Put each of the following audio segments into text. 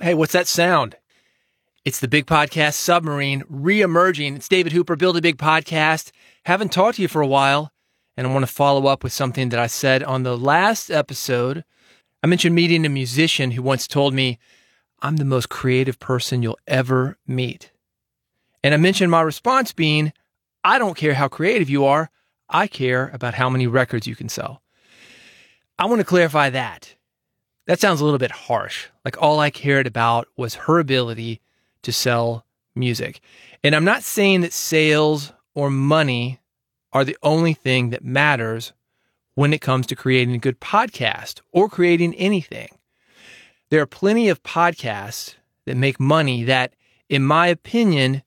Hey, what's that sound? It's the Big Podcast Submarine re-emerging. It's David Hooper, Build a Big Podcast. Haven't talked to you for a while, and I want to follow up with something that I said on the last episode. I mentioned meeting a musician who once told me, I'm the most creative person you'll ever meet. And I mentioned my response being, I don't care how creative you are. I care about how many records you can sell. I want to clarify that. That sounds a little bit harsh. Like all I cared about was her ability to sell music. And I'm not saying that sales or money are the only thing that matters when it comes to creating a good podcast or creating anything. There are plenty of podcasts that make money that, in my opinion,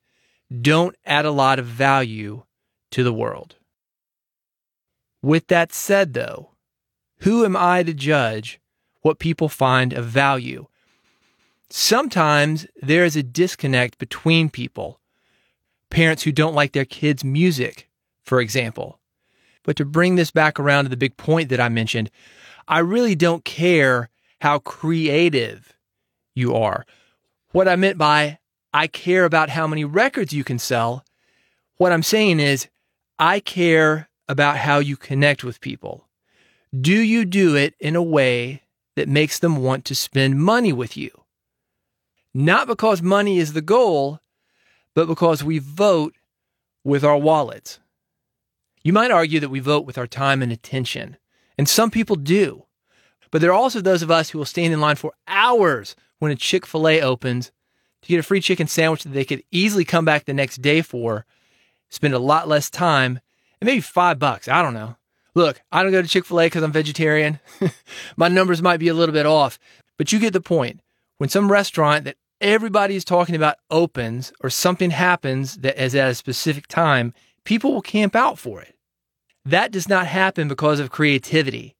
don't add a lot of value to the world. With that said, though, who am I to judge what people find of value? Sometimes there is a disconnect between people. Parents who don't like their kids' music, for example. But to bring this back around to the big point that I mentioned, I really don't care how creative you are. What I meant by I care about how many records you can sell, what I'm saying is I care about how you connect with people. Do you do it in a way that makes them want to spend money with you? Not because money is the goal, but because we vote with our wallets. You might argue that we vote with our time and attention, and some people do. But there are also those of us who will stand in line for hours when a Chick fil A opens to get a free chicken sandwich that they could easily come back the next day for, spend a lot less time, and maybe five bucks. I don't know. Look, I don't go to Chick fil A because I'm vegetarian. My numbers might be a little bit off, but you get the point. When some restaurant that everybody is talking about opens or something happens that is at a specific time, people will camp out for it. That does not happen because of creativity.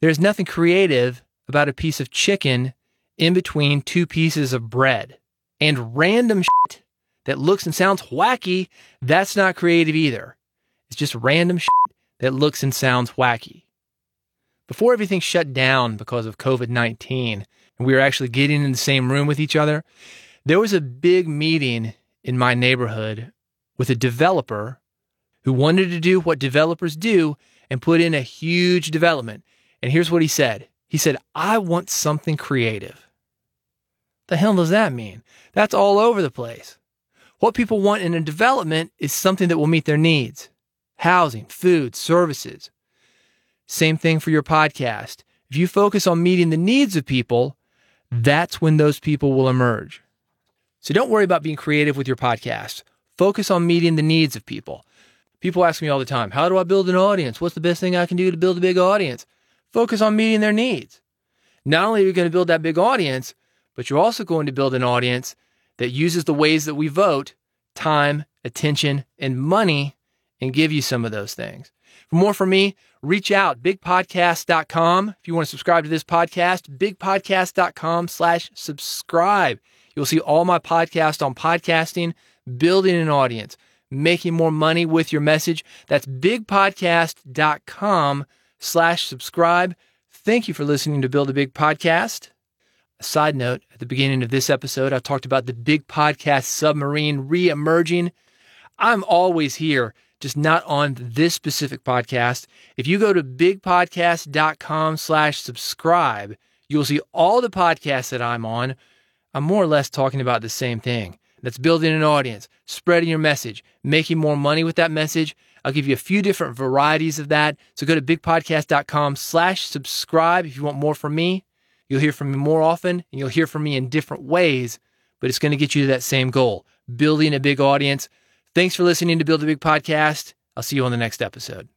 There's nothing creative about a piece of chicken in between two pieces of bread and random shit that looks and sounds wacky, that's not creative either. It's just random shit that looks and sounds wacky. Before everything shut down because of COVID 19 and we were actually getting in the same room with each other, there was a big meeting in my neighborhood with a developer who wanted to do what developers do and put in a huge development. And here's what he said He said, I want something creative. The hell does that mean? That's all over the place. What people want in a development is something that will meet their needs housing, food, services. Same thing for your podcast. If you focus on meeting the needs of people, that's when those people will emerge. So don't worry about being creative with your podcast. Focus on meeting the needs of people. People ask me all the time, how do I build an audience? What's the best thing I can do to build a big audience? Focus on meeting their needs. Not only are you going to build that big audience, but you're also going to build an audience that uses the ways that we vote time, attention, and money and give you some of those things. For more from me, reach out, bigpodcast.com. If you want to subscribe to this podcast, bigpodcast.com slash subscribe. You'll see all my podcasts on podcasting, building an audience, making more money with your message. That's bigpodcast.com slash subscribe. Thank you for listening to Build a Big Podcast. A side note, at the beginning of this episode, I talked about the big podcast submarine re-emerging. I'm always here, just not on this specific podcast. If you go to bigpodcast.com slash subscribe, you'll see all the podcasts that I'm on. I'm more or less talking about the same thing. That's building an audience, spreading your message, making more money with that message. I'll give you a few different varieties of that. So go to bigpodcast.com slash subscribe if you want more from me. You'll hear from me more often and you'll hear from me in different ways, but it's going to get you to that same goal building a big audience. Thanks for listening to Build a Big Podcast. I'll see you on the next episode.